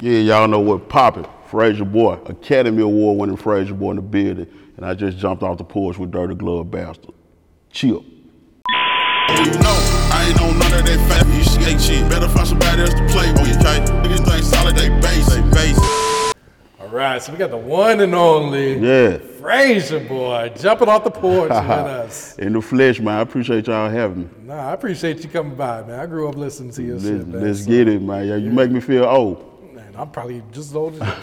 Yeah, y'all know what poppin'. Frayser Boy, Academy Award winning Frayser Boy in the building. And I just jumped off the porch with Dirty Glove Bastard. Chill. You know, I ain't on none of that fat shit. shit. Better find somebody else to play with, okay? Niggas think solid, they base. They base. All right, so we got the one and only Yeah. Frayser boy jumping off the porch with us. In the flesh, man. I appreciate y'all having me. Nah, I appreciate you coming by, man. I grew up listening to your Let's, shit, man. let's so- get it, man. Yeah, you make me feel old. Man, I'm probably just as old as you.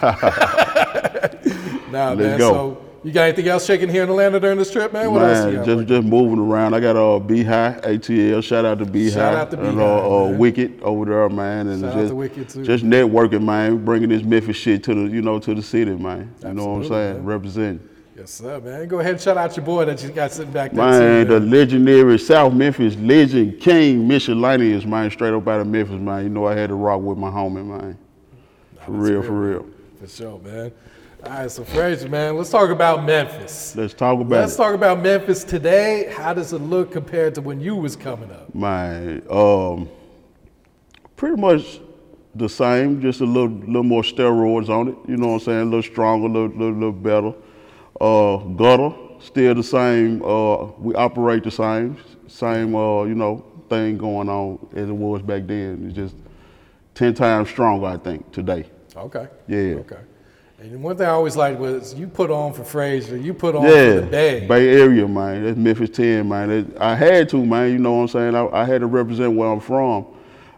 nah, Let's man. go. So you got anything else shaking here in Atlanta during this trip, man? What else you Man, got? just just moving around. I got uh B High ATL. Shout out to B High. Shout out to and, B-High, uh, uh. Wicked over there, man. And Shout out just, to Wicked, too. just networking, man. Bringing this Memphis shit to the you know to the city, man. You know what I'm saying? man. Representing. yes, sir, man. Go ahead and shout out your boy that you got sitting back there. Man, too, the legendary South Memphis legend King Miscellaneous, man, straight up out of Memphis, man. You know I had to rock with my homie, man. For real, for real. For sure, man. All right, so Frayser, man, let's talk about Memphis. Let's talk about Let's it. talk about Memphis today. How does it look compared to when you was coming up? My, um, pretty much the same, just a little, little more steroids on it. You know what I'm saying? A little stronger, a little, little, little better. Uh, gutter, still the same. Uh, we operate the same, same. Uh, you know, thing going on as it was back then. It's just ten times stronger, I think, today. Okay. Yeah. Okay. And one thing I always liked was you put on for Frayser, you put on Yeah, for the Bay. Area, man. That's Memphis 10, man. I had to, man. You know what I'm saying? I, I had to represent where I'm from.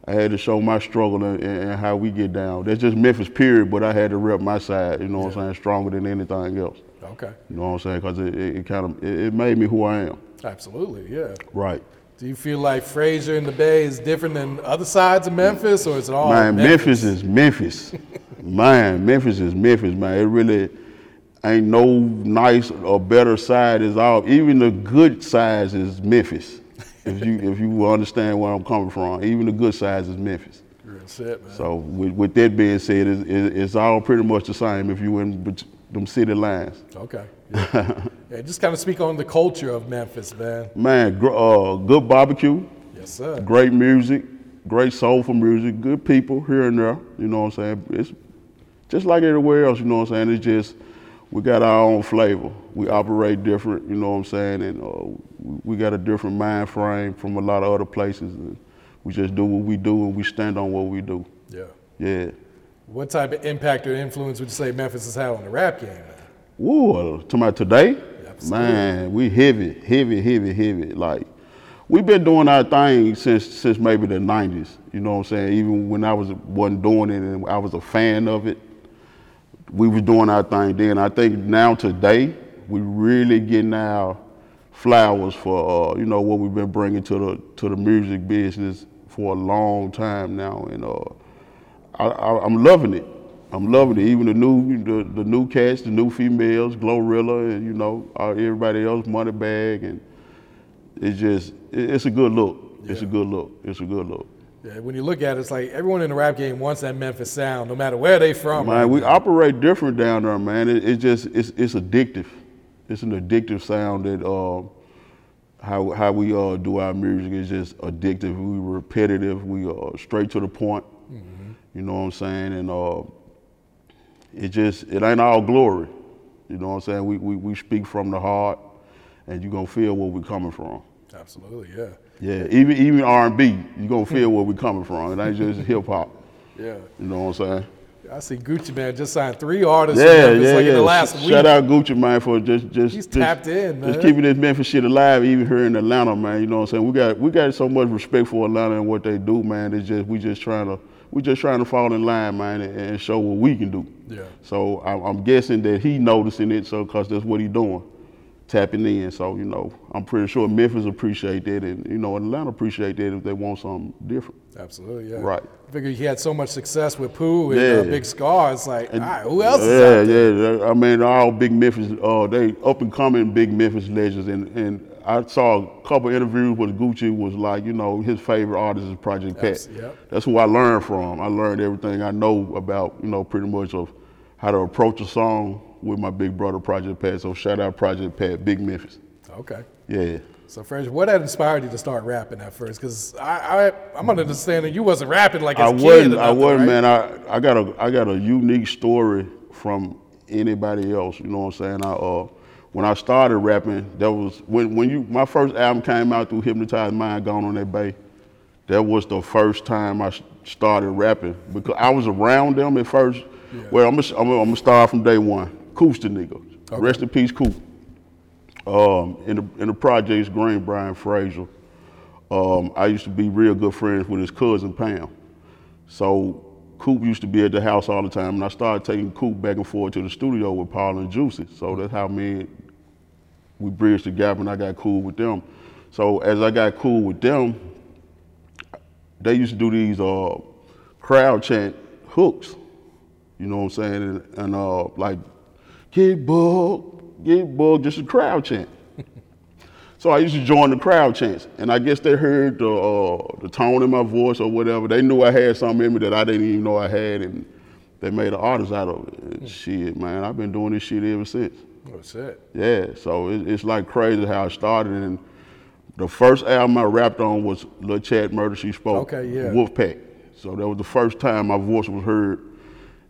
I had to show my struggle and, and, and how we get down. That's just Memphis, period. But I had to rep my side. You know what I'm saying? Stronger than anything else. Okay. You know what I'm saying? Because it, it, it kind of it, it made me who I am. Absolutely, yeah. Right. Do you feel like Frayser in the Bay is different than other sides of Memphis, or is it all man, Memphis, Memphis is Memphis. man, Memphis is Memphis, man. It really ain't no nice or better side is all. Even the good sides is Memphis. if you if you understand where I'm coming from, even the good sides is Memphis. Man. So with, with that being said, it's, it's all pretty much the same if you in them city lines. Okay. Yeah. yeah, just kind of speak on the culture of Memphis, man. Man, gr- uh, good barbecue, Yes, sir. great music, great soulful music, good people here and there. You know what I'm saying? It's just like everywhere else. You know what I'm saying? It's just we got our own flavor. We operate different. You know what I'm saying? And uh, we- got a different mind frame from a lot of other places. And we just do what we do, and we stand on what we do. Yeah. Yeah. What type of impact or influence would you say Memphis has had on the rap game, man? Woo, to my today, Absolutely. man, we heavy, heavy, heavy, heavy. Like we've been doing our thing since since maybe the '90s. You know what I'm saying? Even when I was wasn't doing it and I was a fan of it, we was doing our thing then. I think now today we really getting our flowers for uh, you know what we've been bringing to the to the music business for a long time now, and uh, I, I, I'm loving it. I'm loving it. Even the new the, the new cats, the new females, Glorilla, and you know everybody else, Moneybagg, and it's just it- it's a good look. It's a good look. It's a good look. Yeah, when you look at it, it's like everyone in the rap game wants that Memphis sound, no matter where they from. Man, we operate different down there, man. It, it's just it's it's addictive. It's an addictive sound that uh, how how we uh, do our music is just addictive. We repetitive. We uh, straight to the point. You know what I'm saying? And uh, it just it ain't all glory. You know what I'm saying? We we, we speak from the heart, and you gonna feel where we coming from. Absolutely, yeah. Yeah, even even R&B, you gonna feel where we coming from. It ain't just hip hop. Yeah. You know what I'm saying? I see Gucci Mane just signed three artists Yeah, yeah, like yeah. in the last week. Shout out Gucci Mane for just just He's just, tapped in, man. Just keeping this Memphis shit alive, even here in Atlanta, man. You know what I'm saying? We got we got so much respect for Atlanta and what they do, man. It's just we just trying to we just trying to fall in line, man, and, and show what we can do. Yeah. So I'm, I'm guessing that he noticing it, so cause that's what he doing, tapping in. So you know, I'm pretty sure Memphis appreciate that, and you know, Atlanta appreciate that if they want something different. Absolutely, yeah. Right. I figure he had so much success with Pooh and uh, Big Scarr. It's like, And- all right, who else yeah, is out there? Yeah, yeah. I mean, all big Memphis, uh, they up and coming big Memphis legends, and and I saw a couple interviews with Gucci was like, you know, his favorite artist is Project Pat. Yep. That's who I learned from. I learned everything I know about, you know, pretty much of how to approach a song with my big brother Project Pat. So shout out Project Pat, Big Memphis. Okay. Yeah. So, Frayser, what had inspired you to start rapping at first? Because I, I, I'm under understanding you wasn't rapping like as I a kid. wasn't. I wasn't, right? man. I, I got a I got a unique story from anybody else. You know what I'm saying? I uh, when I started rapping, that was when when you my first album came out through Hypnotized Mind, Gone on That Bay. That was the first time I started rapping because I was around them at first. Well, I'm gonna, I'm I'm start from day one. Koopsta Knicca. Rest in peace, Coop. Um, in the in the projects, Green Brian Frayser. Um, I used to be real good friends with his cousin Pam. So Coop used to be at the house all the time, and I started taking Coop back and forth to the studio with Paul and Juicy. So that's how me we bridged the gap, and I got cool with them. So as I got cool with them, they used to do these uh, crowd chant hooks. You know what I'm saying? And, and uh, like, get bug, get bug, just a crowd chant. So I used to join the crowd chants, and I guess they heard the uh, the tone in my voice or whatever. They knew I had something in me that I didn't even know I had, and they made an artist out of it. And shit, man, I've been doing this shit ever since. Oh, shit. Yeah, so it, it's like crazy how it started. And the first album I rapped on was Lil Chad Murder She Spoke. Okay, yeah. Wolfpack. So that was the first time my voice was heard.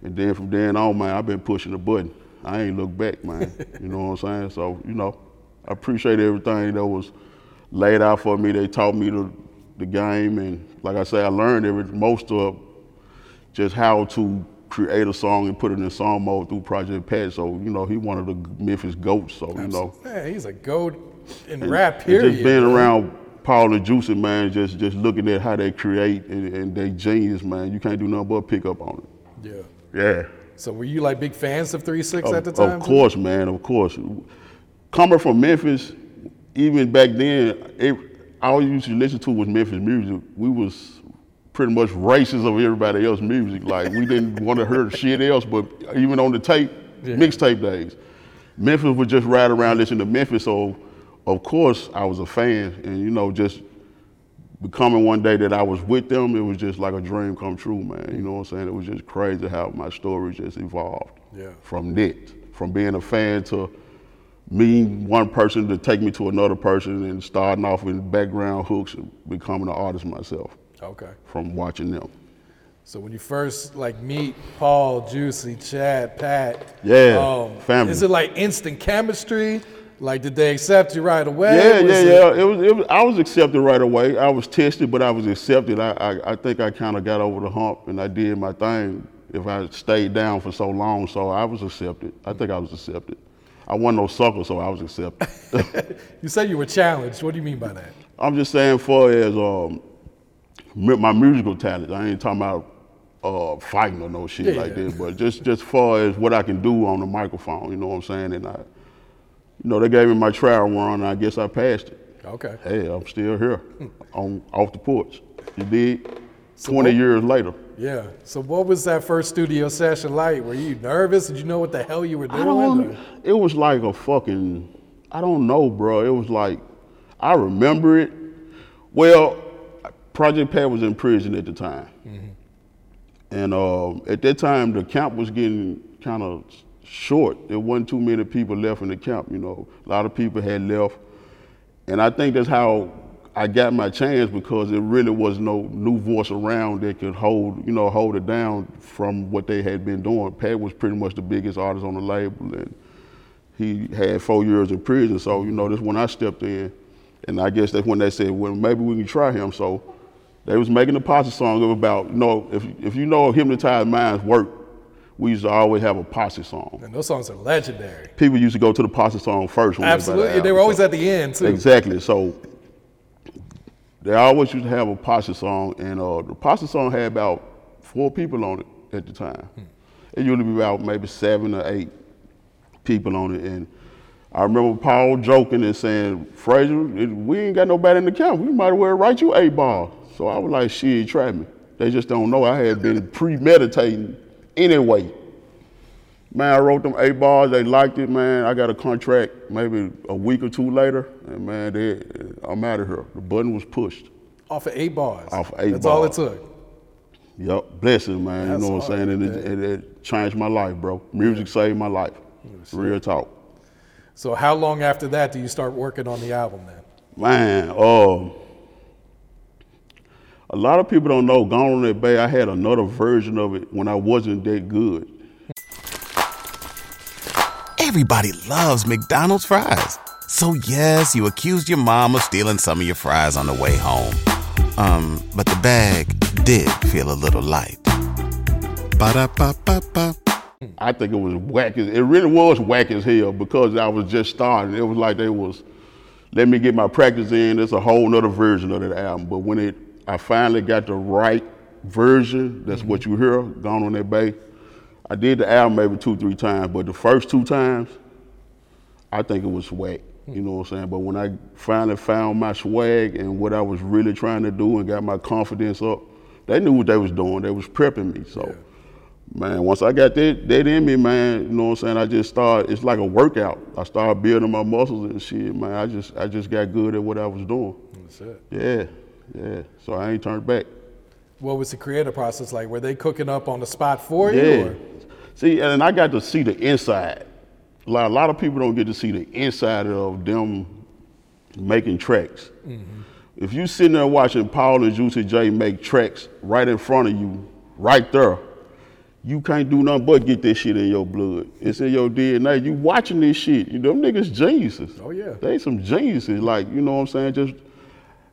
And then from then on, man, I've been pushing the button. I ain't looked back, man. you know what I'm saying? So, you know, I appreciate everything that was laid out for me. They taught me the, the game. And like I say, I learned every, most of just how to create a song and put it in song mode through Project Pat. So, you know, he one of the Memphis goats. So, you know. Man, he's a goat in And- rap, period. Just being man. around Paul and Juicy, man, just just looking at how they create and, and they genius, man. You can't do nothing but pick up on it. Yeah. Yeah. So, were you like big fans of 3 6 at the time? of course, man. Of course. Coming from Memphis, even back then, it, all you used to listen to was Memphis music. We was pretty much racist of everybody else's music. Like we didn't want to hear shit else, but even on the tape, Yeah. mixtape days, Memphis was just ride around listening to Memphis. So, of course, I was a fan, and you know, just becoming one day that I was with them, it was just like a dream come true, man. You know what I'm saying? It was just crazy how my story just evolved Yeah. from that, from being a fan to me, one person to take me to another person and starting off with background hooks and becoming an artist myself Okay. from watching them. So when you first like meet Paul, Juicy, Chad, Pat, Yeah, um, family. Is it like instant chemistry? Like, did they accept you right away? Yeah, Was yeah, it- yeah. It was, it was. I was accepted right away. I was tested, but I was accepted. I, I, I think I kind of got over the hump, and I did my thing. If I stayed down for so long, so I was accepted. I think I was accepted. I wasn't no sucker, so I was accepted. You said you were challenged. What do you mean by that? I'm just saying, far as um, my musical talent, I ain't talking about uh, fighting or no shit Yeah, like yeah. that, but just just far as what I can do on the microphone, you know what I'm saying? And I, you know, they gave me my trial run, and I guess I passed it. Okay. Hey, I'm still here, on off the porch. You did. So 20 what- years later. Yeah. So what was that first studio session like? Were you nervous? Did you know what the hell you were doing? I don't. It was like a fucking. I don't know, bro. It was like, I remember it. Well, Project Pat was in prison at the time, and um, at that time the camp was getting kind of short. There wasn't too many people left in the camp. You know, a lot of people had left, and I think that's how I got my chance because there really was no new voice around that could hold, you know, hold it down from what they had been doing. Pat was pretty much the biggest artist on the label, and he had four years in prison. So you know, that's when I stepped in, and I guess that's when they said, well, maybe we can try him. So they was making a posse song of about, you know, if if you know hypnotized minds work, we used to always have a posse song. And those songs are legendary. People used to go to the posse song first. When Absolutely. They were always at the end too. Exactly. So they always used to have a posse song, and uh, the posse song had about four people on it at the time. It usually be about maybe seven or eight people on it, and I remember Paul joking and saying, Frayser, we ain't got nobody in the camp. We might as well write you eight ball. So I was like, shit, try me. They just don't know. I had been premeditating anyway. Man, I wrote them eight bars. They liked it, man. I got a contract maybe a week or two later, and man, they, I'm out of here. The button was pushed. Off of eight bars. Off of eight That's all it bars. took. Yup, blessing, man. That's you know what I'm saying? And it, it, it changed my life, bro. Music saved my life. Real talk. So how long after that do you start working on the album then? Man, um, a lot of people don't know. Gone on that bay, I had another version of it when I wasn't that good. Everybody loves McDonald's fries. So yes, you accused your mom of stealing some of your fries on the way home. Um, but the bag did feel a little light. Ba-da-ba-ba-ba. I think it was whack as it really was whack as hell because I was just starting. It was like they was let me get my practice in. It's a whole nother version of that album. But when it I finally got the right version, that's what you hear, gone on that bay. I did the album maybe two, three times, but the first two times, I think it was swag. You hmm. know what I'm saying? But when I finally found my swag and what I was really trying to do and got my confidence up, they knew what they was doing. They was prepping me. So, man, once I got that, that in me, man, you know what I'm saying? I just started, it's like a workout. I started building my muscles and shit, man. I just I just got good at what I was doing. That's it. Yeah, yeah. So I ain't turned back. What was the creative process like? Were they cooking up on the spot for you? Yeah. Or? See, and I got to see the inside. A lot, a lot of people don't get to see the inside of them making tracks. Mm-hmm. If you sitting there watching Paul and Juicy J make tracks right in front of you, right there, you can't do nothing but get this shit in your blood. It's in your DNA. You watching this shit. You them niggas geniuses. Oh, yeah. They some geniuses. Like, you know what I'm saying? Just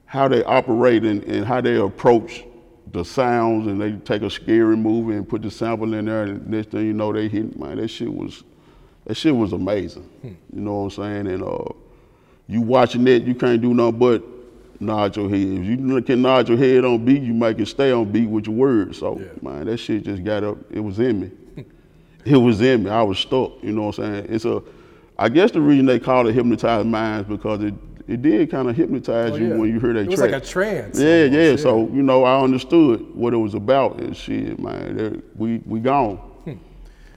how they operate and, and how they approach the sounds and they take a scary movie and put the sample in there and next thing you know they hit man that shit was that shit was amazing. You know what i'm saying? And uh you watching it you can't do nothing but nod your head. If you can nod your head on beat you might can stay on beat with your words. So man that shit just got up. It was in me. It was in me. I was stuck. You know what i'm saying? It's a i guess the reason they call it hypnotized minds because it it did kind of hypnotise Oh, you yeah. when you hear that It was track. like a trance Yeah, almost, yeah. yeah. So you know, I understood what it was about and shit, man. We we gone.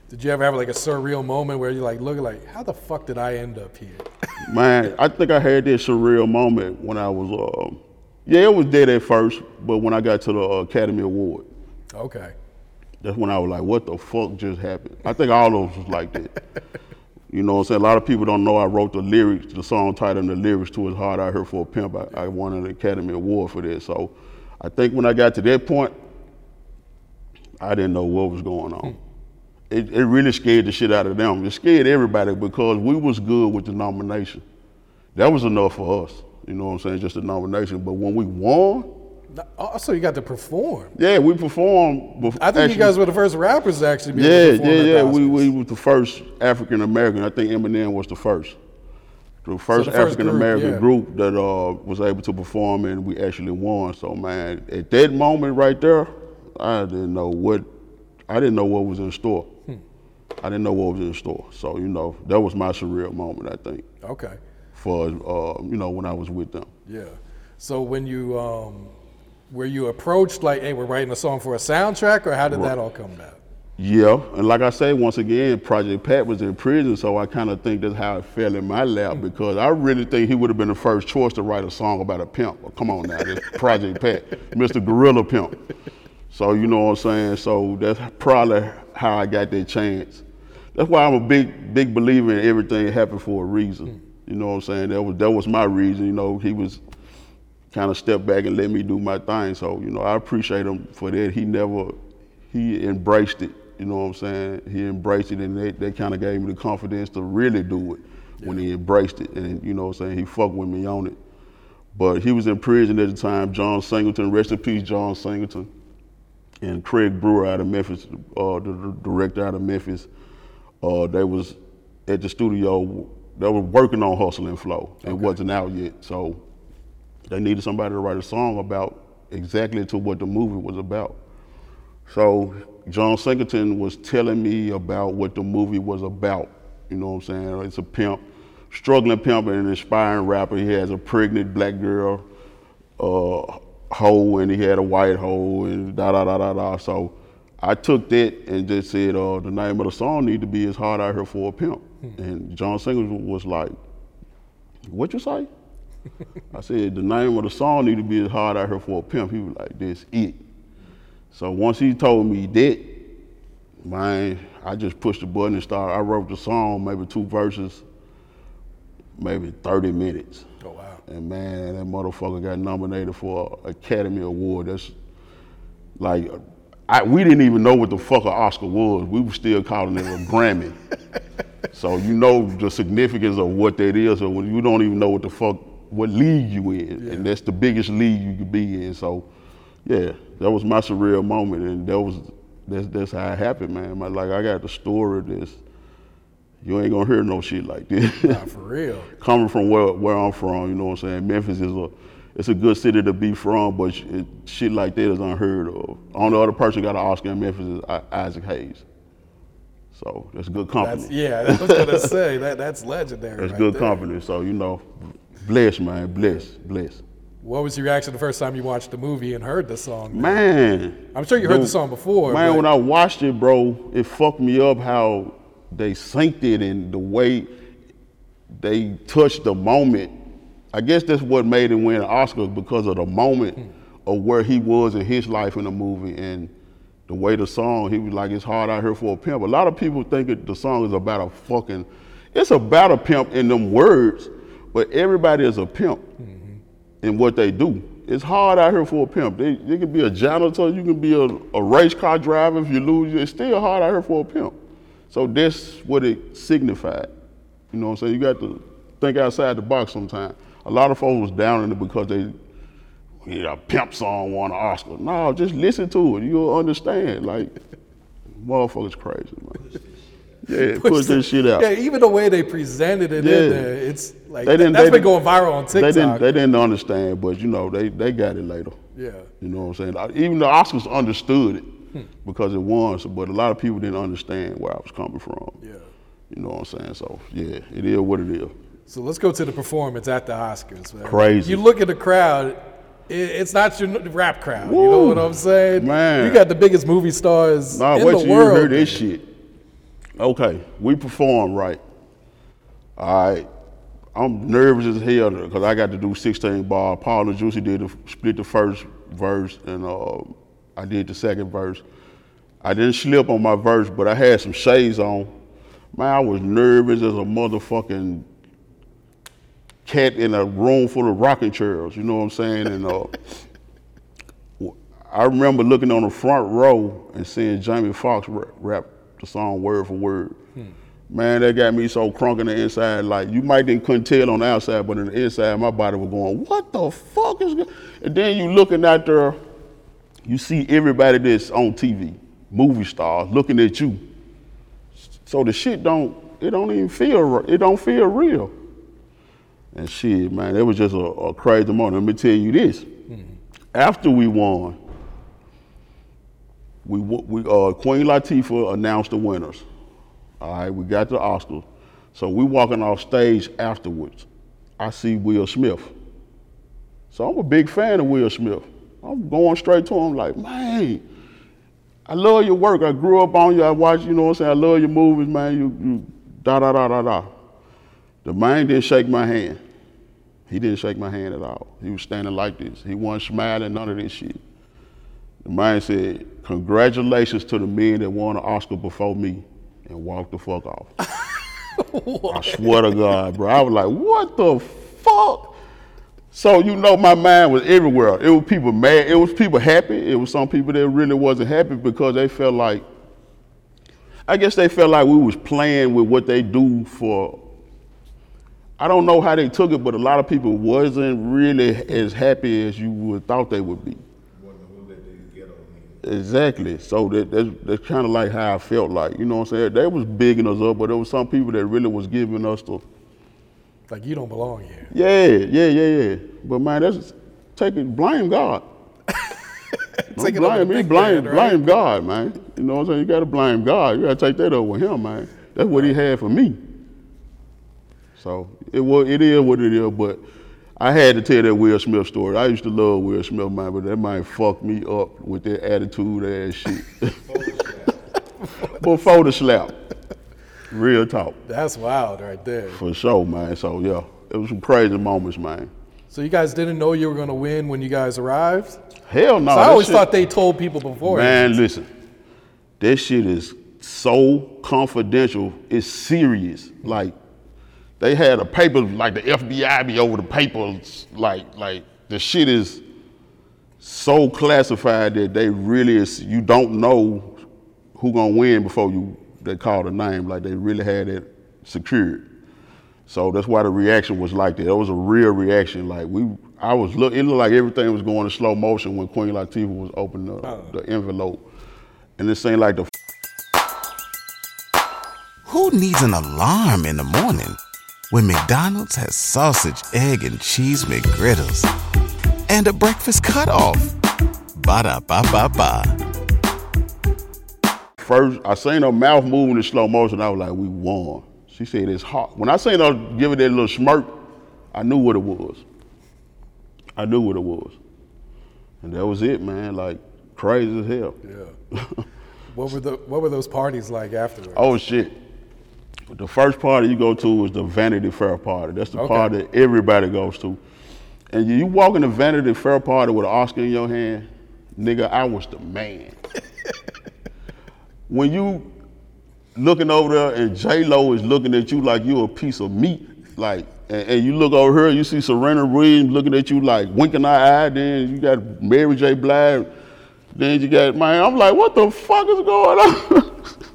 Did you ever have like a surreal moment where you're like looking like, how the fuck did I end up here? Man, I think I had this surreal moment when I was, uh, yeah, it was dead at first, but when I got to the uh, Academy Award, Okay. that's when I was like, what the fuck just happened? I think all of us was like that. you know what I'm saying? A lot of people don't know I wrote the lyrics, the song title and the lyrics to It's Hard Out Here for a Pimp. I, I won an Academy Award for that. So I think when I got to that point, I didn't know what was going on. Hmm. It, it really scared the shit out of them. It scared everybody because we was good with the nomination. That was enough for us. You know what I'm saying? Just a nomination. But when we won, Also, you got to perform. yeah, we performed. bef- I think actually- you guys were the first rappers to actually be yeah, able to perform yeah, yeah. We, we was the first African American. I think Eminem was the first. The first, first African American group, yeah. group that uh, was able to perform and we actually won. So man, at that moment right there, I didn't know what I didn't know what was in store. Hmm. I didn't know what was in store. So, you know, that was my surreal moment, I think, Okay. for uh, you know, when I was with them. Yeah. So when you um, were you approached like, hey, we're writing a song for a soundtrack, or how did that all come about? Yeah, and like I say, once again, Project Pat was in prison, so I kind of think that's how it fell in my lap hmm. because I really think he would have been the first choice to write a song about a pimp. Well, come on now, this Project Pat, Mr. Gorilla Pimp. So you know what I'm saying. So that's probably how I got that chance. That's why I'm a big, big believer in everything happened for a reason. Hmm. You know what I'm saying. That was that was my reason. You know, he was kind of stepped back and let me do my thing. So, you know, I appreciate him for that. He never, he embraced it. You know what I'm saying? He embraced it and that, that kind of gave me the confidence to really do it when he embraced it. And, you know what I'm saying? He fucked with me on it. But he was in prison at the time. John Singleton, rest in peace, John Singleton. And Craig Brewer out of Memphis, uh, the, director out of Memphis, uh, they was at the studio, they were working on Hustle and Flow. It wasn't out yet. So they needed somebody to write a song about exactly to what the movie was about. So John Singleton was telling me about what the movie was about. You know what I'm saying? It's a pimp struggling pimp and an inspiring rapper. He has a pregnant black girl, uh, hoe, and he had a white hoe, and da da da da da. So I took that and just said, uh, the name of the song need to be "It's Hard Out Here for a Pimp." And John Singleton was like, "What you say?" I said, "The name of the song need to be as Hard Out Here for a Pimp." He was like, "This it." So once he told me that, man, I just pushed the button and started. I wrote the song, maybe two verses, maybe 30 minutes. Oh wow. And man, that motherfucker got nominated for an Academy Award. That's like, I, we didn't even know what the fuck an Oscar was. We were still calling it a Grammy. So you know the significance of what that is, or when you don't even know what the fuck, what league you in, and that's the biggest league you could be in. So, yeah, that was my surreal moment, and that was that's that's how it happened, man. My, like I got the story of this. You ain't gonna hear no shit like this. Nah, for real. Coming from where where I'm from, you know what I'm saying. Memphis is a it's a good city to be from, but it, shit like that is unheard of. Only other person got an Oscar in Memphis is Isaac Hayes. So that's good company. That's yeah. I was gonna say that that's legendary. That's right good there. company. So you know, bless man, bless, bless. What was your reaction the first time you watched the movie and heard the song? Man, I'm sure you heard the song before. Man, but- when I watched it, bro, it fucked me up how they synced it and the way they touched the moment. I guess that's what made him win an Oscar because of the moment hmm. of where he was in his life in the movie and the way the song, he was like, it's hard out here for a pimp. A lot of people think that the song is about a fucking, it's about a pimp in them words, but everybody is a pimp in what they do. It's hard out here for a pimp. They, you can be a janitor, you can be a, a race car driver. If you lose, it's still hard out here for a pimp. So that's what it signified. You know what I'm saying? You got to think outside the box sometimes. A lot of folks was down in it because they, yeah, a pimp song won an Oscar. No, just listen to it. You'll understand. Like, motherfuckers crazy, man. Yeah, push this shit out. Yeah, even the way they presented it Yeah. in there, it's like They didn't- that's they been didn't- going viral on TikTok. They didn't, they didn't understand, but you know, they, they got it later. yeah. You know what I'm saying? Even the Oscars understood it hmm. because it won, so, but a lot of people didn't understand where I was coming from. Yeah. You know what I'm saying? So yeah, it is what it is. So let's go to the performance at the Oscars. Man. Crazy. You look at the crowd. It's not your rap crowd. You know what I'm saying? Man. You got the biggest movie stars Nah, in wait the till you world. hear this shit. Okay, we perform right. All right. I'm nervous as hell because I got to do 16 bar. Paul and Juicy did the, split the first verse, and uh, I did the second verse. I didn't slip on my verse, but I had some shades on. Man, I was nervous as a motherfucking cat in a room full of rocking chairs. You know what I'm saying? And uh, I remember looking on the front row and seeing Jamie Foxx rap, rap the song word for word. Man, that got me so crunk in the inside. Like you might didn't couldn't tell on the outside, but on the inside, my body was going, "What the fuck is?" Go-? And then you looking out there, you see everybody that's on TV, movie stars, looking at you. So the shit don't, it don't even feel, it don't feel real. And shit, man, it was just a, a crazy moment. Let me tell you this. Mm-hmm. After we won, we, we uh, Queen Latifah announced the winners. All right, we got the Oscars. So we walking off stage afterwards. I see Will Smith. So I'm a big fan of Will Smith. I'm going straight to him like, man, I love your work. I grew up on you. I watch, you know what I'm saying? I love your movies, man. You, you da da da da da. The man didn't shake my hand. He didn't shake my hand at all. He was standing like this. He wasn't smiling, none of this shit. The man said, Congratulations to the men that won an Oscar before me and walked the fuck off. I swear to God, bro. I was like, What the fuck? So you know my mind was everywhere. It was people mad, it was people happy. It was some people that really wasn't happy because they felt like I guess they felt like we was playing with what they do for I don't know how they took it, but a lot of people wasn't really as happy as you would thought they would be. Exactly. So that, that's, that's kind of like how I felt like. You know what I'm saying? They was bigging us up, but there was some people that really was giving us the, Like you don't belong here. yeah, yeah, yeah, yeah. But man, that's taking blame God. Take blame me, blame, right? blame God, man. You know what I'm saying? You gotta blame God. You gotta take that over him, man. That's what he had for me. So it was it is what it is, but I had to tell that Will Smith story. I used to love Will Smith, man, but that man fucked me up with that attitude ass shit. Before the slap. Real talk. That's wild right there. For sure, man. So yeah. It was some crazy moments, man. So you guys didn't know you were going to win when you guys arrived? Hell no. So I always shit- thought they told people before. Man, listen. That shit is so confidential. It's serious. Like they had a paper, like the FBI be over the papers. Like, like the shit is so classified that they really is. You don't know who gonna win before you they call the name. Like they really had it secured. So that's why the reaction was like that. It was a real reaction. Like we, I was look. It looked like everything was going in slow motion when Queen Latifah was opening the, the envelope, and it seemed like the Who needs an alarm in the morning when McDonald's has sausage, egg, and cheese McGriddles and a breakfast cutoff? Ba da ba ba ba. first I seen her mouth moving in slow motion. I was like, we won. She said it's hot. When I seen her give it that little smirk, I knew what it was. I knew what it was, and that was it, man. Like crazy as hell. Yeah. what were the What were those parties like afterwards? Oh shit. The first party you go to is the Vanity Fair party. That's the Okay. party that everybody goes to. And you, walk in the Vanity Fair party with an Oscar in your hand, nigga, I was the man. when you looking over there and J Lo is looking at you like you a piece of meat, like, and, and you look over here, you see Serena Williams looking at you like winking her eye. Then you got Mary J. Blige. Then you got man. I'm like, what the fuck is going on?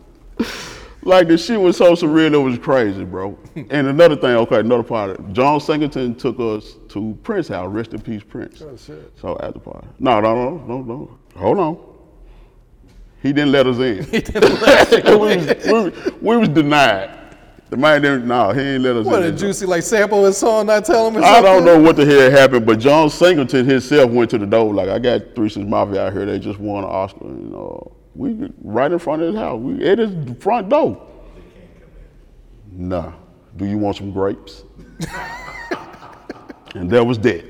like the shit was so surreal, it was crazy, bro. Hmm. and another thing, okay, another part. John Singleton took us to Prince House. Rest in peace, Prince. Oh, shit. So at the party. No, no, no, no, no. Hold on. He didn't let us in. He didn't let you we, was, we, was- we was denied. The man didn't. No, he didn't let us in. What in. did Juicy like sample his song, not tell him? Or I don't know what the hell happened, but John Singleton himself went to the door like, I got Three Six Mafia out here. They just won an Oscar. You know, we right in front of his house. We at his front door. Nah. Do you want some grapes? and that was that.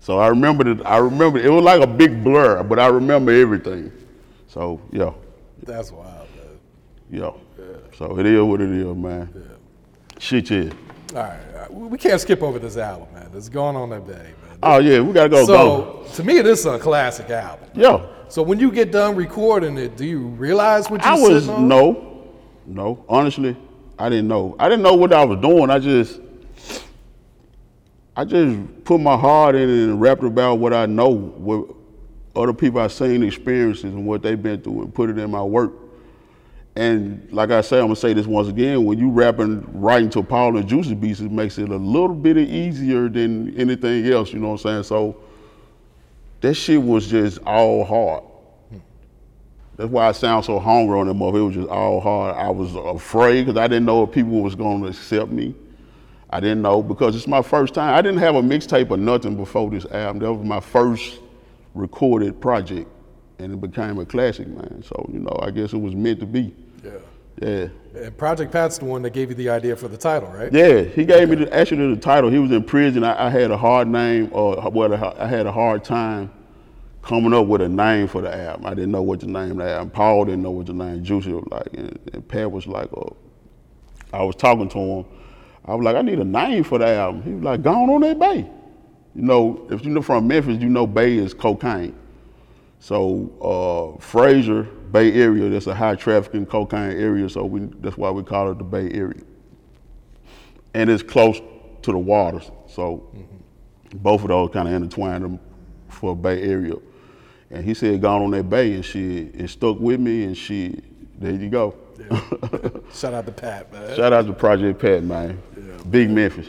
So I remember that. I remember it was like a big blur, but I remember everything. So yeah, That's wild, man. yeah. So it is what it is, man. Yeah. Shit, yeah. All right, we can't skip over this album, man. It's Gone on That Bay, man. Oh yeah, we gotta go. go. so to me, this is a classic album. Yeah. So when you get done recording it, do you realize what you're I was on? no, no. Honestly, I didn't know. I didn't know what I was doing. I just, I just put my heart in it and rapped about what I know, what other people I've seen experiences and what they've been through, and put it in my work. And like I say, I'm gonna say this once again: when you rapping, writing to Paul and Juicy beats, it makes it a little bit easier than anything else. You know what I'm saying? So that shit was just all hard. That's why I sound so hungry on that mother. It was just all hard. I was afraid because I didn't know if people was going to accept me. I didn't know because it's my first time. I didn't have a mixtape or nothing before this album. That was my first recorded project, and it became a classic, man. So you know, I guess it was meant to be. Yeah. Yeah. And Project Pat's the one that gave you the idea for the title, right? Yeah, he gave me the, actually the title. He was in prison. I, I had a hard name, or well, I had a hard time coming up with a name for the album. I didn't know what to name the album. Paul didn't know what to name Juicy was like, and, and Pat was like, oh, I was talking to him. I was like, I need a name for the album. He was like, gone on that Bay. You know, if you're from Memphis, you know Bay is cocaine. So uh, Frayser, Bay Area, that's a high trafficking cocaine area. So we, that's why we call it the Bay Area. And it's close to the waters. So both of those kind of intertwined them for Bay Area. And he said, gone on that Bay, and she it stuck with me, and she, there you go. Shout out to Pat, man. Shout out to Project Pat, man. Big Memphis.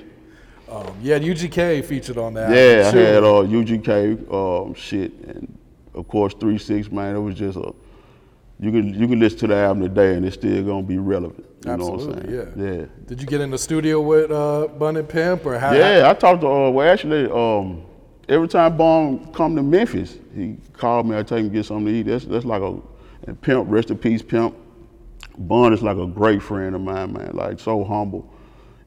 Um, had UGK featured on that. Yeah, I had uh, UGK um, shit, and of course Three Six man. It was just a you can you can listen to the album today, and it's still gonna be relevant. You Absolutely, know what I'm saying? yeah. Did you get in the studio with uh, Bun and Pimp, or how? Yeah, yeah. I talked to uh, well actually um, every time Bun come to Memphis, he called me. I take him to get something to eat. That's that's like a and Pimp, rest in peace, Pimp. Bun is like a great friend of mine, man. Like so humble.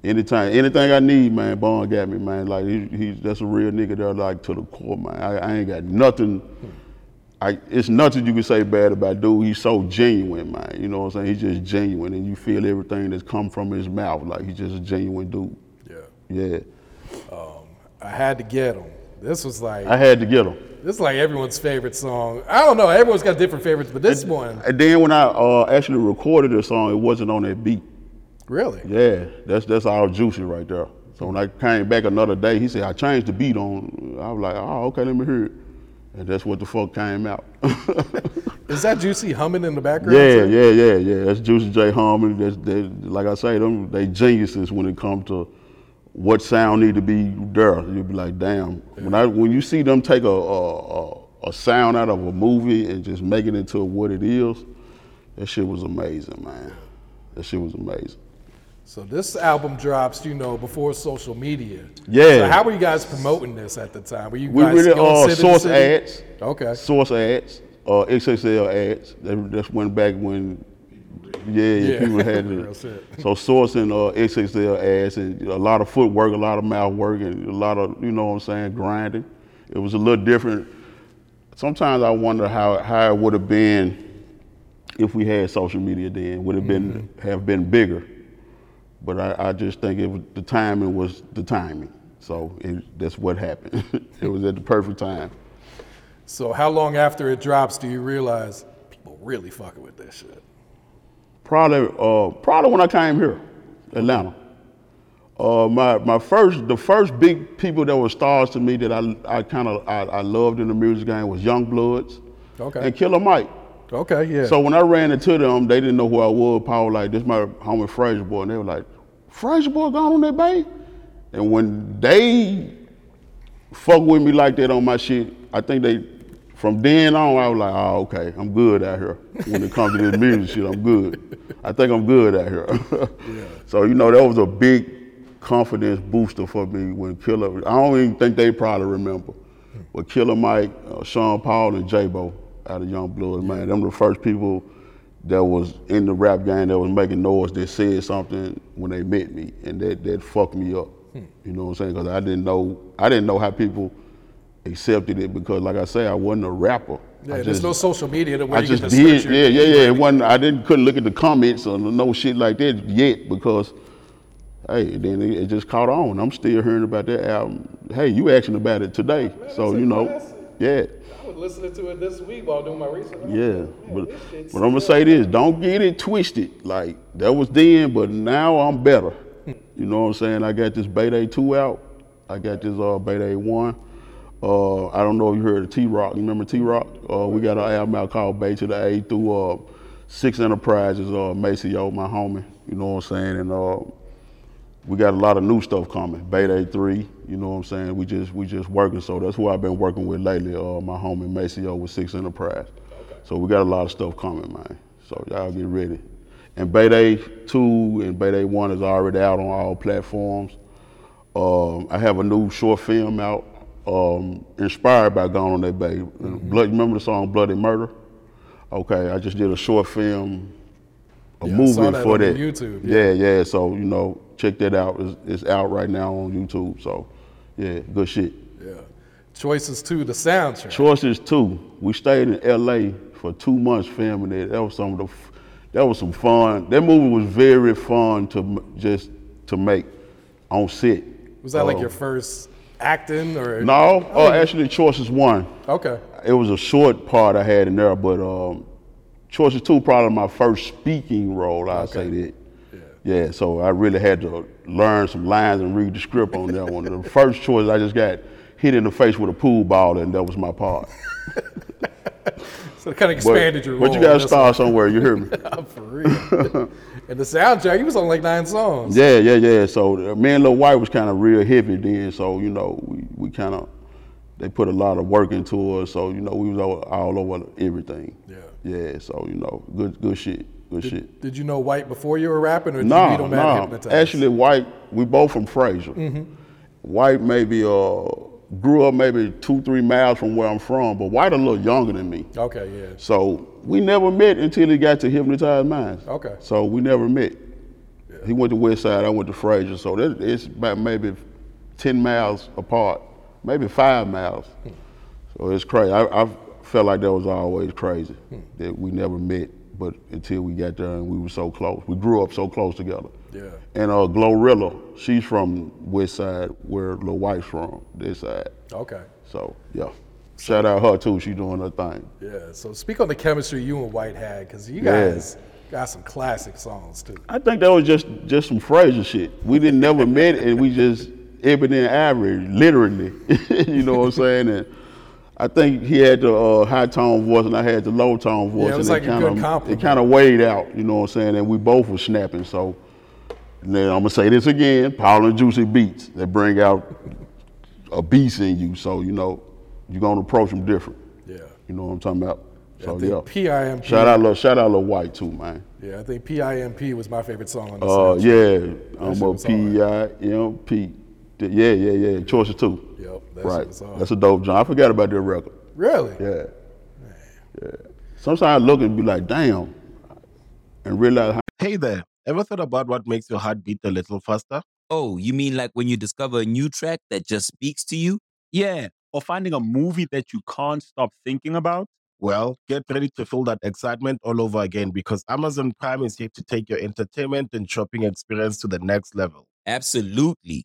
anytime, anything I need, man, Bun got me, man. Like he, he's that's a real nigga there, like to the core, man. I, I ain't got nothing. I, it's nothing you can say bad about dude. He's so genuine, man. You know what I'm saying? He's just genuine, and you feel everything that's come from his mouth. Like he's just a genuine dude. Yeah. Yeah, I had to get him. This was like I had to get him. this is like everyone's favorite song. I don't know. Everyone's got different favorites, but this one And then when I uh, actually recorded the song, it wasn't on that beat. really. Yeah, that's that's all juicy right there. So when I came back another day, he said I changed the beat on. I was like, oh, okay, let me hear it. And that's what the fuck came out. Is that Juicy humming in the background? yeah, too? yeah, yeah, yeah. That's Juicy J Harmon. That's they, like I say, them they geniuses when it comes to what sound need to be there. You'll be like, damn. When I when you see them take a a, a a sound out of a movie and just make it into what it is, that shit was amazing, man. That shit was amazing. So this album drops, you know, before social media. Yeah. So how were you guys promoting this at the time? Were you We guys really uh, source ads. Okay. Source ads. Uh, XXL ads. That, that's went back when, yeah, yeah, people had to. So sourcing uh, XXL ads and a lot of footwork, a lot of mouth work, and a lot of you know what I'm saying, grinding. It was a little different. Sometimes I wonder how how it would have been if we had social media then. Would have been have been bigger. But I, I just think it was, the timing was the timing. So it, that's what happened. it was at the perfect time. So how long after it drops do you realize people really fucking with this shit? Probably, uh, probably when I came here, Atlanta. Uh, my my first, the first big people that were stars to me that I I kind of I, I loved in the music game was Young Bloods Okay. and Killer Mike. Okay, yeah. So when I ran into them, they didn't know who I was. Paul like, this my homie Frayser boy, and they were like, Frayser boy gone on that bay. And when they fuck with me like that on my shit, I think they, from then on, I was like, oh, okay, I'm good out here. When it comes to this music shit, I'm good. I think I'm good out here. yeah. So, you know, that was a big confidence booster for me when Killer, I don't even think they probably remember. But Killer Mike, uh, Sean Paul, and J-Bo out of Young Blood, man, them the first people that was in the rap game that was making noise that said something when they met me, and that that fucked me up. Hmm. You know what I'm saying? Because I didn't know I didn't know how people accepted it because, like I say, I wasn't a rapper. yeah, I there's just, no social media to where I you just did, yeah, yeah, yeah. It wasn't, I didn't couldn't look at the comments or no shit like that yet because, hey, then it, it just caught on. I'm still hearing about that album. Hey, you asking about it today, so you know, yeah. Listening to it this week while doing my research. Yeah, but, but I'm gonna say this: don't get it twisted. Like that was then, but now I'm better. You know what I'm saying? I got this Bayday two out. I got this uh, Bayday one. Uh, I don't know if you heard of T Rock. You remember T Rock? Uh, we got an album out called Bay to the A through uh, Six Enterprises. Uh, Maceo, my homie. You know what I'm saying? And uh, we got a lot of new stuff coming. Beta three, you know what I'm saying? We just we just working. So that's who I've been working with lately. Uh, my homie Maceo with Six Enterprise. So we got a lot of stuff coming, man. So y'all get ready. And Beta two and Beta one is already out on all platforms. Um, I have a new short film out, um, inspired by Gone on That Bay. Blood, remember the song Bloody Murder? Okay, I just did a short film, Yeah, I movie saw that for that. YouTube, Yeah. yeah, So you know, check that out. It's, it's out right now on YouTube. So yeah, good shit. Yeah. Choices two, the soundtrack. Choices two. We stayed in L.A. for two months filming it. That was some of the, that was some fun. That movie was very fun to just to make on set. Was that like Uh, your first acting or? No, uh, actually, Choices one. Okay. It was a short part I had in there, but um, Choices two probably my first speaking role. I would say that. Yeah. So I really had to learn some lines and read the script on that one. The first choice I just got hit in the face with a pool ball, and that was my part. So it kind of But, expanded your role. but you got to start somewhere. You hear me? For real. and the soundtrack, you was on like nine songs. Yeah, yeah, yeah. So uh, me and Lil Wyte was kind of real heavy then. So you know, we, we kind of they put a lot of work into us. So you know, we was all, all over everything. Yeah. Yeah. So you know, good good shit. Good shit. Did you know Wyte before you were rapping, or did you No, meet him at no. Hypnotize? Actually, Wyte, we both from Frayser. Mm-hmm. Wyte maybe uh grew up maybe two three miles from where I'm from, but Wyte a little younger than me. Okay, yeah. So we never met until he got to Hypnotized Minds. Okay. So we never met. Yeah. He went to West Side, I went to Frayser, so that, it's about maybe ten miles apart, maybe five miles. So it's crazy. I, I felt like that was always crazy that we never met, but until we got there and we were so close. We grew up so close together. Yeah. And uh, Glorilla, she's from West Side, where Lil Wyte's from, this side. Okay. So yeah, shout out her too. She doing her thing. Yeah. So speak on the chemistry you and Wyte had, because you Yeah. guys got some classic songs too. I think that was just just some Frayser shit. We didn't never met, and we just ebony and ivory, literally. you know what I'm saying? And I think he had the uh, high tone voice, and I had the low tone voice. it was and like a kinda, good compliment. It kind of weighed out. You know what I'm saying? And we both were snapping. So and then I'm gonna say this again: Paul and Juicy beats. They bring out a beast in you. So you know you're gonna approach them different. Yeah. You know what I'm talking about? So I yeah. PIMP. Shout out, Lil- shout out, Lil Wyte too, man. Yeah, I think PIMP was my favorite song on the Uh, soundtrack. yeah, I'm a was hard. P I M P. Yeah, yeah, yeah. Choices two. Yep, that shit right. was. That's a dope joint. I forgot about that record. Really? Yeah, yeah. Sometimes I look and be like, damn, and realize how Hey there, ever thought about what makes your heart beat a little faster? Oh, you mean like when you discover a new track that just speaks to you? Yeah, or finding a movie that you can't stop thinking about. Well, get ready to feel that excitement all over again because Amazon Prime is here to take your entertainment and shopping experience to the next level. Absolutely.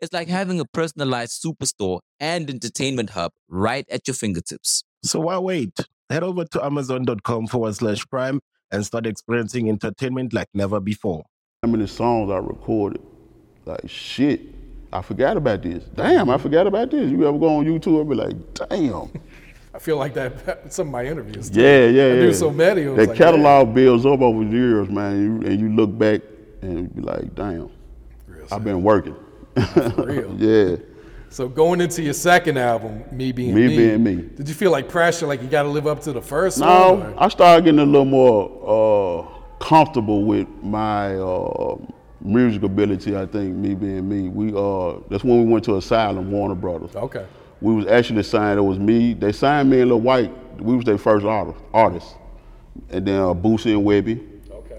It's like having a personalized superstore and entertainment hub right at your fingertips. So why wait? Head over to amazon.com forward slash prime and start experiencing entertainment like never before. how many songs I recorded. Like shit, I forgot about this. Damn, I forgot about this. You ever go on YouTube and be like, damn. I feel like that some of my interviews. too. Yeah, yeah, I yeah. do so many. That like, catalog builds up over the years, man, and you, and you look back and you be like, damn, I've been working. real. yeah. So going into your second album, Me Being Me Me, Being Me. did you feel like pressure, like you got to live up to the first one? No, I started getting a little more uh, comfortable with my uh, music ability. I think me being me, we uh, that's when we went to Asylum, Warner Brothers. Okay. We was actually signed. It was me. They signed me and Lil Wyte. We was their first artist, artist. and then uh, Boosie and Webbie,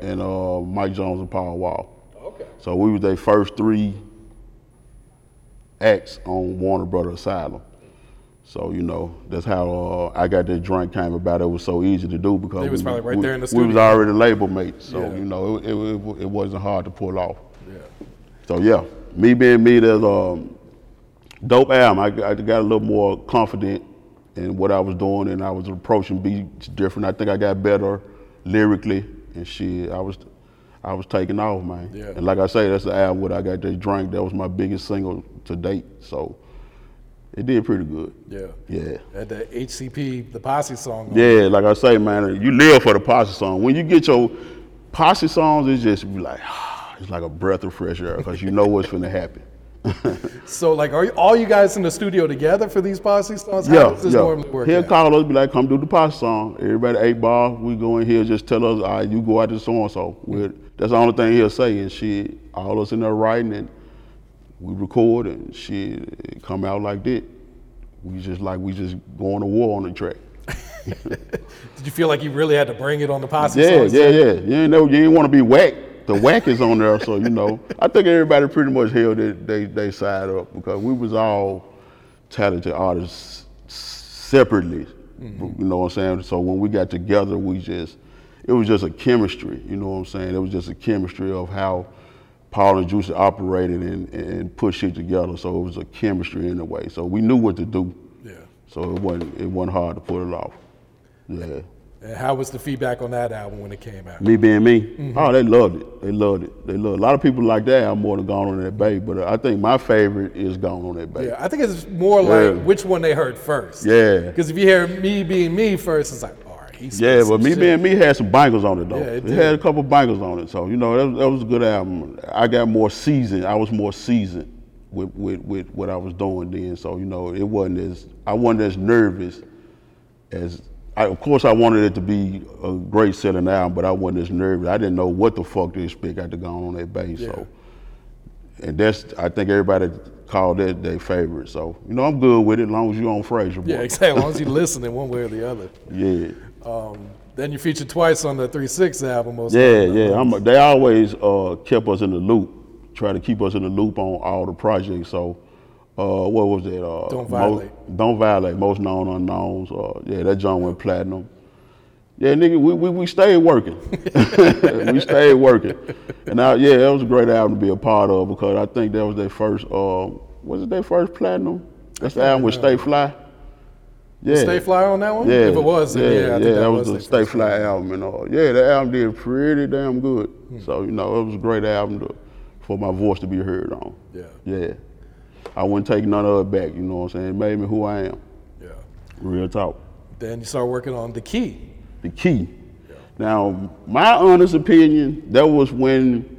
and uh, Mike Jones and Paul Wall. Okay. So we was their first three acts on Warner Brothers Asylum. So you know that's how uh, I got that joint came about. It was so easy to do because They was we, probably right we- there in the We was already label mates, so Yeah. you know it, it, it wasn't hard to pull off. Yeah. So yeah, me being me, there's um, dope album. I, got- I got a little more confident in what I was doing, and I was approaching beats different. I think I got better lyrically and shit. I was, I was taking off, man. Yeah. And like I say, that's the album where I got that drink. That was my biggest single to date. So it did pretty good. Yeah. Yeah. The HCP, the Posse song. on. Yeah, like I say, man, you live for the posse song. When you get your posse songs, it's just be like, it's like a breath of fresh air because you know what's going to happen. So, like, are you, all you guys in the studio together for these Posse songs? How Yeah, does this yeah. normally work? He'll out? call us, be like, come do the posse song. Everybody eight ball, we go in here, just tell us, all right, you go out to so and so. That's the only thing he'll say, and shit, all us in there writing, and we record, and shit, it come out like that. We just like we just going to war on the track. Did you feel like you really had to bring it on the Posse Yeah, songs? yeah, yeah. You ain't know you ain't want to be whack. The whack is on there, so you know. I think everybody pretty much held they they, they side up because we was all talented artists separately. Mm-hmm. You know what I'm saying? So when we got together, we just it was just a chemistry. You know what I'm saying? It was just a chemistry of how Paul and Juicy operated and, and put shit together. So it was a chemistry in a way. So we knew what to do. Yeah. So it wasn't it wasn't hard to pull it off. Yeah. And how was the feedback on that album when it came out? Me being me, Mhm. oh, they loved it. They loved it. They loved it. A lot of people like that album more than Gone on That Bay, but I think my favorite is Gone on That Bay. Yeah, I think it's more Yeah. like which one they heard first. Yeah. Because if you hear me being me first, it's like, all right, Yeah, but me shit. being me had some bangers on it though. Yeah, it it had a couple bangers on it, so you know that, was- that was a good album. I got more seasoned. I was more seasoned with, with with what I was doing then, so you know it wasn't as I wasn't as nervous as. I, of course, I wanted it to be a great selling album, but I wasn't as nervous. I didn't know what the fuck to expect after going on that bass. So, and that's I think everybody called that their favorite. So you know I'm good with it as long as you on Frayser. Yeah, exactly. As long as you listening one way or the other. Yeah. Um, then you featured twice on the 3-6 album. Most Yeah, yeah. I'm, they always uh, kept us in the loop, try to keep us in the loop on all the projects. So, uh, what was it? Uh, Don't Violate. Don't violate. Most known unknowns. Uh, yeah, that John went platinum. Yeah, nigga, we, we, we stayed working. we stayed working. And I, yeah, that was a great album to be a part of because I think that was their first. Uh, was it their first platinum? That's the album with Stay Fly. Yeah. Stay Fly on that one? Yeah, If it was, then yeah, think yeah, that that was was the Stay Fly album and all. Yeah, that album did pretty damn good. Hmm. So you know, it was a great album to, for my voice to be heard on. Yeah. Yeah, I wouldn't take none of it back. You know what I'm saying? It made me who I am. Yeah. Real talk. Then you start working on The Key. The key. Yeah. Now, my honest opinion, that was when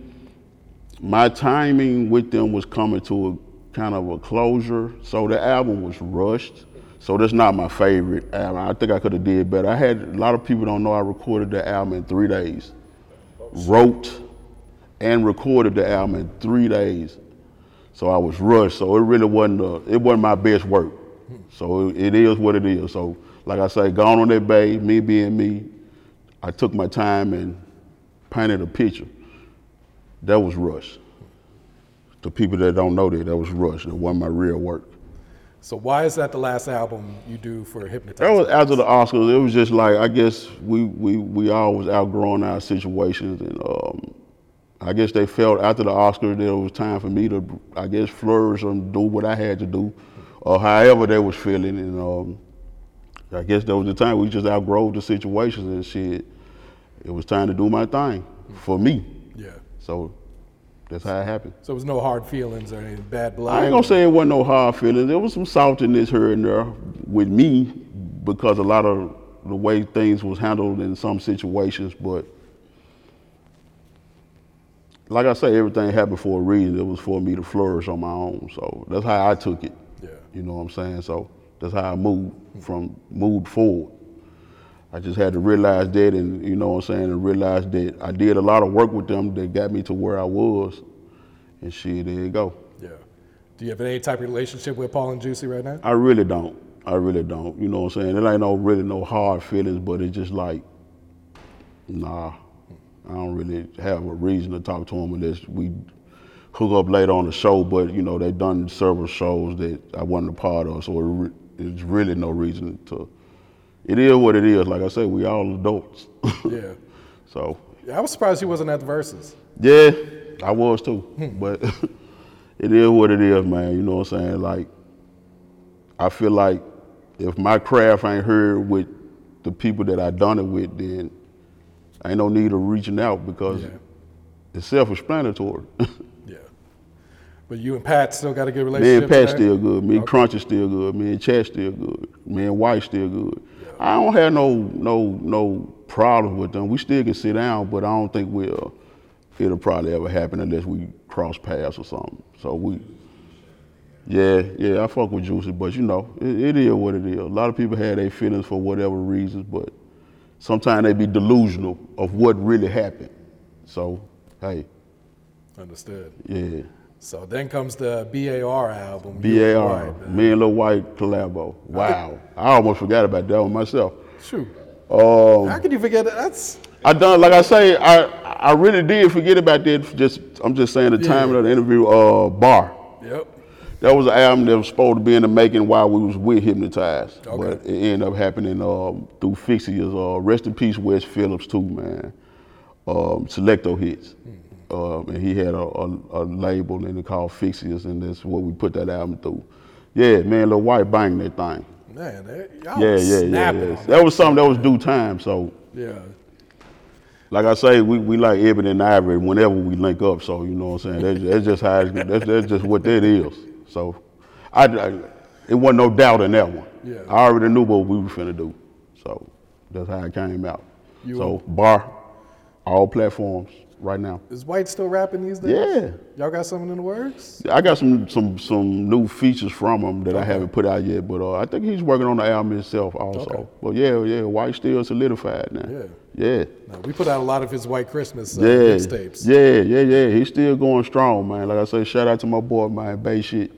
my timing with them was coming to a kind of a closure. So the album was rushed. So that's not my favorite album. I think I could have did better. I had a lot of people don't know I recorded the album in three days. Oh, Wrote and recorded the album in three days. So I was rushed. So it really wasn't uh it wasn't my best work. So it, it is what it is. So like I say, gone on that bay, me being me, I took my time and painted a picture. That was rushed. The people that don't know that, that was rushed. That wasn't my real work. So why is that the last album you do for Hypnotize? That was after the Oscars. It was just like I guess we we we all was outgrowing our situations, and um, I guess they felt after the Oscars that it was time for me to, I guess, flourish and do what I had to do, or however they was feeling, and um, I guess that was the time we just outgrow the situations and shit. It was time to do my thing for me. Yeah. So that's how it happened. So it was no hard feelings or any bad blood. I ain't gonna say it wasn't no hard feelings. There was some saltiness here and there with me because a lot of the way things was handled in some situations, but like I say, everything happened for a reason. It was for me to flourish on my own. So that's how I took it. Yeah. You know what I'm saying? So that's how I moved from moved forward. I just had to realize that and you know what I'm saying, and realize that I did a lot of work with them that got me to where I was. And shit, there you go. Yeah. Do you have any type of relationship with Paul and Juicy right now? I really don't. I really don't. You know what I'm saying? It ain't no really no hard feelings, but it's just like, nah, I don't really have a reason to talk to them unless we hook up later on the show. But you know, they've done several shows that I wasn't a part of, so it re- it's really no reason to. It is what it is. Like I said, we all adults. yeah. So Yeah, I was surprised he wasn't at the verses. yeah, I was too. Hmm. but it is what it is, man. You know what I'm saying? Like, I feel like if my craft ain't heard with the people that I done it with, then ain't no need of reaching out because it's self-explanatory. Yeah. But you and Pat still got a good me relationship. and Pat still good. Me and Crunch is still good. Me and Chat still good. Me and Wyte still good. I don't have no no no problems with them. We still can sit down, but I don't think we'll it'll probably ever happen unless we cross paths or something. So we yeah, yeah, I fuck with Juicy, but you know, it, it is what it is. A lot of people have their feelings for whatever reasons, but sometimes they be delusional of what really happened. So, hey, Understood. yeah. So then comes the BAR album. BAR, Wyte. me and Lil Wyte collabo. Wow. I almost forgot about that one myself. Shoot. Um, How could you forget that? That's I done like I say, I I really did forget about that. Just I'm just saying the timing of the interview. Uh, Bar. Yep. That was an album that was supposed to be in the making while we was with Hypnotized, but it ended up happening um, through Fixias. Uh, rest in peace, Wes Phillips too, man. Um, Select-O-Hits, um, and he had a, a, a label and it called Fixias, and that's what we put that album through. Yeah, man, Lil Wyte banged that thing. man. They, y'all Yeah, yeah, yeah, yeah. on That was something that was due time. So, Yeah. like I say, we, we like Ebony and Ivory whenever we link up. So you know what I'm saying. That's, that's just how it's, that's, that's just what that is. So, I, I it wasn't no doubt in that one. Yeah. I already knew what we were finna do. So, That's how it came out. You so up? bar, all platforms right now. Is Wyte still rapping these days? Yeah. Y'all got something in the works? I got some some some new features from him that I haven't put out yet, but uh, I think he's working on the album himself also. Okay. But yeah, yeah, Wyte still solidified now. Yeah. Yeah. No, we put out a lot of his White Christmas uh, Yeah, mixtapes. yeah, yeah, yeah. He's still going strong, man. Like I said, shout out to my boy, man. Bay shit.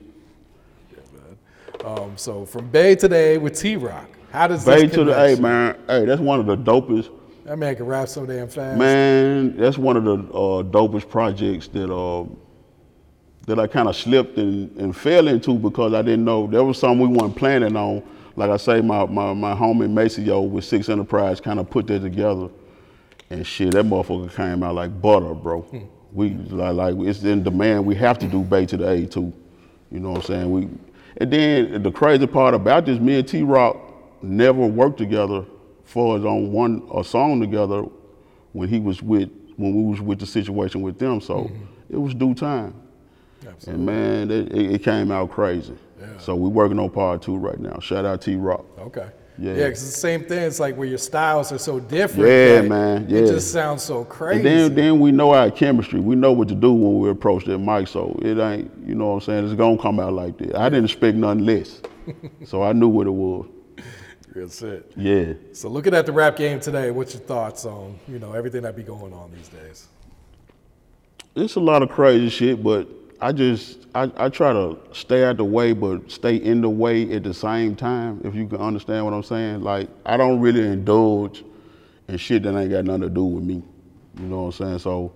Um, so from Bay today with T Rock, how does Bay to the you? man. Hey, that's one of the dopest. That man can rap so damn fast. Man, that's one of the uh, dopest projects that uh, that I kind of slipped and, and fell into because I didn't know there was something we weren't planning on. Like I say, my my, my homie Maceo with Six Enterprise kind of put that together, and shit, that motherfucker came out like butter, bro. We like like it's in demand. We have to do Bay to the A too. You know what I'm saying? We and then the crazy part about this, me and T Rock never worked together for us on one a song together when he was with when we was with the situation with them. So mm-hmm. it was due time. And man, it, it it came out crazy. So we're working on part two right now. Shout out T Rock. Okay. Yeah. Yeah, because it's the same thing. It's like where your styles are so different. Yeah, man. Yeah. It just sounds so crazy. And then, then we know our chemistry. We know what to do when we approach that mic. So it ain't, you know what I'm saying? It's gonna come out like that. I didn't expect nothing less. so I knew what it was. That's it. Yeah. So looking at the rap game today, what's your thoughts on you know everything that be going on these days? It's a lot of crazy shit, but I just I, I try to stay out the way but stay in the way at the same time, if you can understand what I'm saying. Like I don't really indulge in shit that ain't got nothing to do with me. You know what I'm saying? So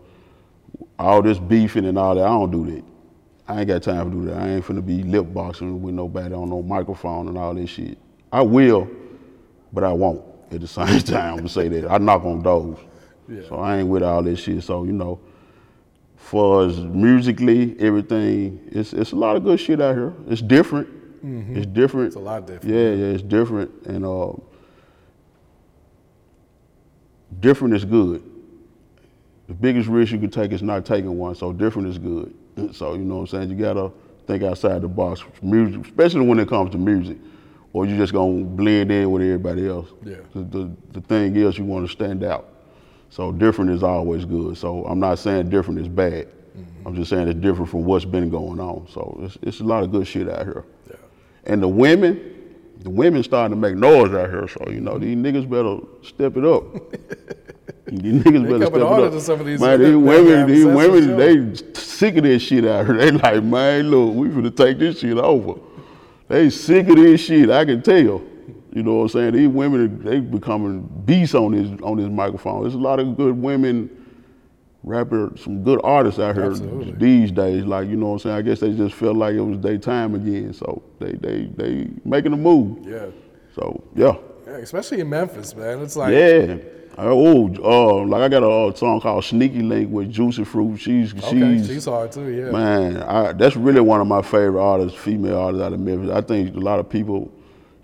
all this beefing and all that, I don't do that. I ain't got time to do that. I ain't finna be lip boxing with nobody on no microphone and all this shit. I will, but I won't at the same time I'm gonna say that. I knock on doors. So I ain't with all this shit. So, you know, for us musically, everything, it's it's a lot of good shit out here. It's different. It's different. It's a lot different. Yeah, yeah, it's different. And uh, different is good. The biggest risk you can take is not taking one, so different is good. So, you know what I'm saying? You gotta think outside the box, music, especially when it comes to music, or you just gonna blend in with everybody else. Yeah. The, the, the thing is, you wanna stand out. So different is always good. So I'm not saying different is bad. I'm just saying it's different from what's been going on. So it's, it's a lot of good shit out here. And the women, the women starting to make noise out here. So you know these niggas better step it up. these niggas better step it up. to some of these man, these women that women, have these a sense of women, they sick of this shit out here. They like, man, look, we finna take this shit over. They sick of this shit. I can tell. You know what I'm saying? These women, they becoming beasts on this on this microphone. There's a lot of good women rapper, some good artists out here Absolutely. these days. Like, you know what I'm saying? I guess they just felt like it was daytime again. So they they they making a move. Yeah. So yeah. Yeah, especially in Memphis, man. It's like yeah. Oh, uh, like I got a uh, song called Sneaky Link with Juicy Fruit. She's Okay, she's she's hard too, yeah. Man, I, that's really one of my favorite artists, female artists out of Memphis. I think a lot of people,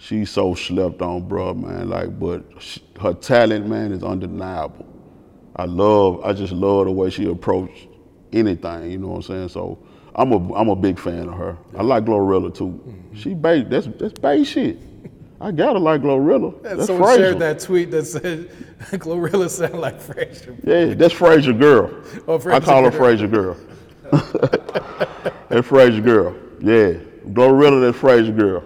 she's so slept on, bro, man. Like, but sh her talent, man, is undeniable. I love, I just love the way she approached anything. You know what I'm saying? So I'm a, I'm a big fan of her. I like Glorilla too. Mm-hmm. She bait, that's that's bait shit. I gotta like Glorilla. Yeah, that's someone Frayser. shared that tweet that said Glorilla sound like Frayser. Yeah, that's Frayser girl. Oh, I call her girl. Frayser girl. that's Frayser girl. Yeah, Glorilla, that's Frayser girl.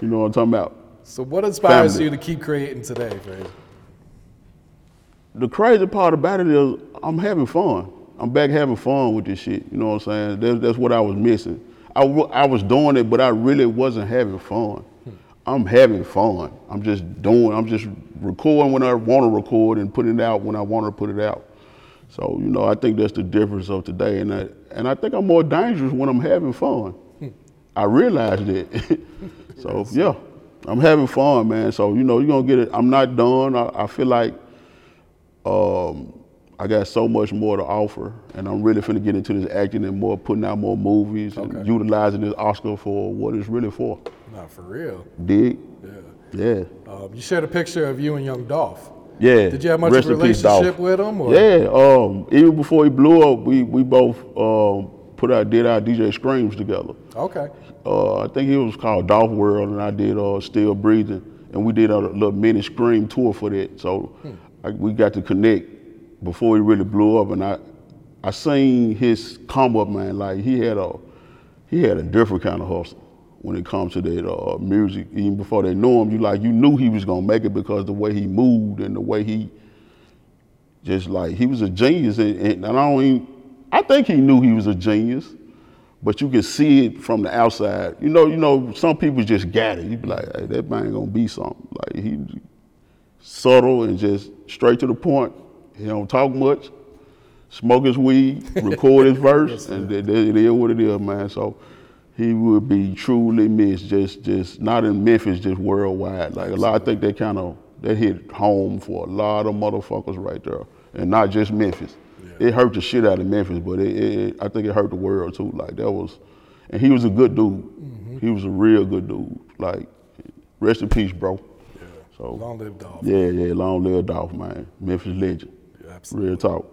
You know what I'm talking about? So what inspires Family. you to keep creating today, Frayser? The crazy part about it is I'm having fun. I'm back having fun with this shit. You know what I'm saying? That's, that's what I was missing. I, w- I was doing it, but I really wasn't having fun. Hmm. I'm having fun. I'm just doing. I'm just recording when I want to record and putting it out when I want to put it out. So you know, I think that's the difference of today, and I, and I think I'm more dangerous when I'm having fun. Hmm. I realized it. so yeah, I'm having fun, man. So you know, you're gonna get it. I'm not done. I, I feel like um, I got so much more to offer, and I'm really finna get into this acting and more putting out more movies and utilizing this Oscar for what it's really for. Not for real. Dig? Yeah. Yeah. Um, you shared a picture of you and Young Dolph. Yeah. Did you have much Rest of a peace, relationship Dolph. with him? Or? Yeah. Um, even before he blew up, we we both um, put out did our DJ Screams together. Okay. Uh, I think it was called Dolph World, and I did uh, Still Breathing. and we did a little mini scream tour for that. So I, we got to connect before he really blew up, and I I seen his come up, man. Like he had a he had a different kind of hustle when it comes to that uh, music. Even before they knew him, you like you knew he was gonna make it because the way he moved and the way he just like he was a genius, and, and I don't even I think he knew he was a genius, but you could see it from the outside. You know, you know, some people just got it. You be like, hey, that man gonna be something. Like he subtle and just straight to the point. He don't talk much. Smoke his weed, record his verse, and that, that- it is what it is, man. So he would be truly missed. Just, just not in Memphis, just worldwide. Like a lot, I think they kind of that hit home for a lot of motherfuckers right there, and not just Memphis. It hurt the shit out of Memphis, but it, it, I think it hurt the world too. Like that was, and he was a good dude. He was a real good dude. Like, rest in peace, bro. Yeah. So Long live Dolph. Yeah, yeah, long live Dolph, man. Memphis legend. Real talk.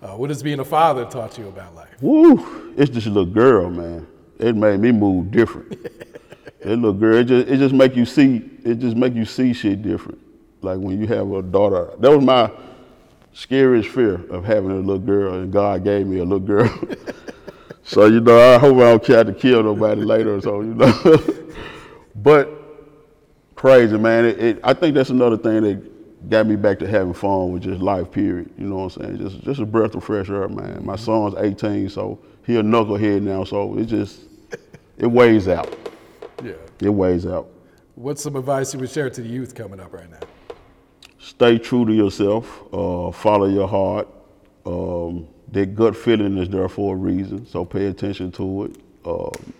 Uh, what has being a father taught you about life? Woo! It's just a little girl, man. It made me move different. that little girl, it just it just make you see it just make you see shit different. Like when you have a daughter. That was my scariest fear of having a little girl, and God gave me a little girl. so you know, I hope I don't try to kill nobody later. or So you know, but crazy man. It, it, I think that's another thing that got me back to having fun with just life. Period. You know what I'm saying? Just just a breath of fresh air, man. My mm-hmm. son's 18, so he a knucklehead now. So it just it weighs out. Yeah. It weighs out. What's some advice you would share to the youth coming up right now? Stay true to yourself. Uh, follow your heart. Um, that gut feeling is there for a reason, so pay attention to it. Um,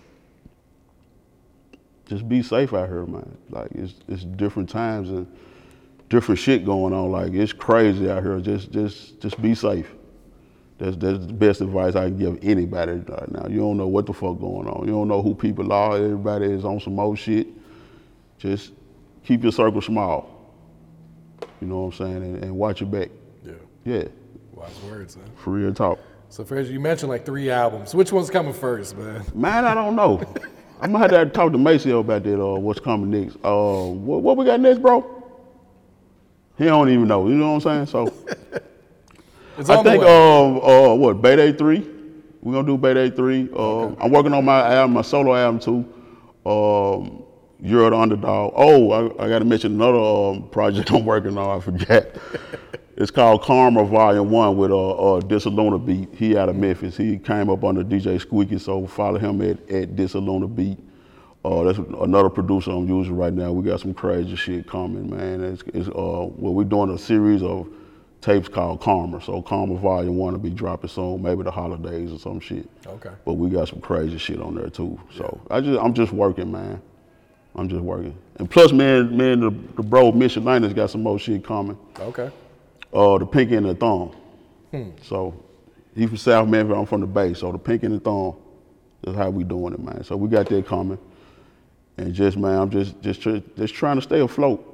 just be safe out here, man. Like it's it's different times and different shit going on. Like it's crazy out here. Just just just be safe. That's that's the best advice I can give anybody right now. You don't know what the fuck going on. You don't know who people are. Everybody is on some old shit. Just keep your circle small. You know what I'm saying, and, and watch your back. Yeah. Yeah. Wise words, huh? For real talk. So, Frayser, you mentioned like three albums. Which one's coming first, man? Man, I don't know. I'm gonna have to talk to Maceo about that. Uh, what's coming next? Uh, what, what we got next, bro? He don't even know. You know what I'm saying? So I think um uh what Bay Day three. We're gonna do Bay Day three. Um, I'm working on my album, my solo album too. Um, You're an underdog. Oh, I, I got to mention another um, project I'm working on. I forgot. it's called Karma Volume One with uh, uh Disaluna Beat. He out of Memphis. He came up under DJ Squeaky, so follow him at at Disaluna Beat. Uh, that's another producer I'm using right now. We got some crazy shit coming, man. It's, it's uh, well, we're doing a series of tapes called Karma. So Karma Volume One will be dropping soon, maybe the holidays or some shit. Okay. But we got some crazy shit on there too. So I just I'm just working, man. I'm just working. And plus, man, man, the, the bro Mission Linus got some more shit coming. Okay. Uh, the Pinky and the Thumb. Hmm. So he from South Memphis, I'm from the Bay. So the Pinky and the Thumb, that's how we doing it, man. So we got that coming. And just man, I'm just just just trying to stay afloat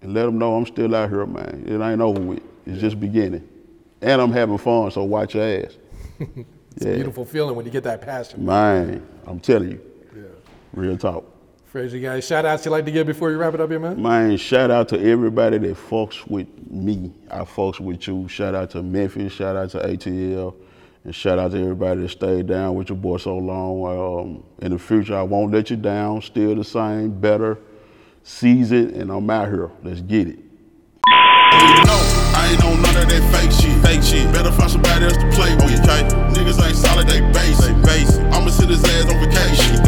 and let them know I'm still out here, man. It ain't over with. It's just beginning. And I'm having fun, so watch your ass. It's a beautiful feeling when you get that passion. Man, I'm telling you. Yeah. Real talk. Frayser, you guys, shout outs you like to give before you wrap it up here, man? Man, shout out to everybody that fucks with me. I fucks with you. Shout out to Memphis. Shout out to ATL. And shout out to everybody that stayed down with your boy so long. Um, in the future, I won't let you down. Still the same, better, seize it, and I'm out here. Let's get it. I ain't on none of that fake shit. Fake shit. Better find somebody else to play with. Okay. Niggas ain't solid, they basic. Basic. I'ma send his ass on vacation.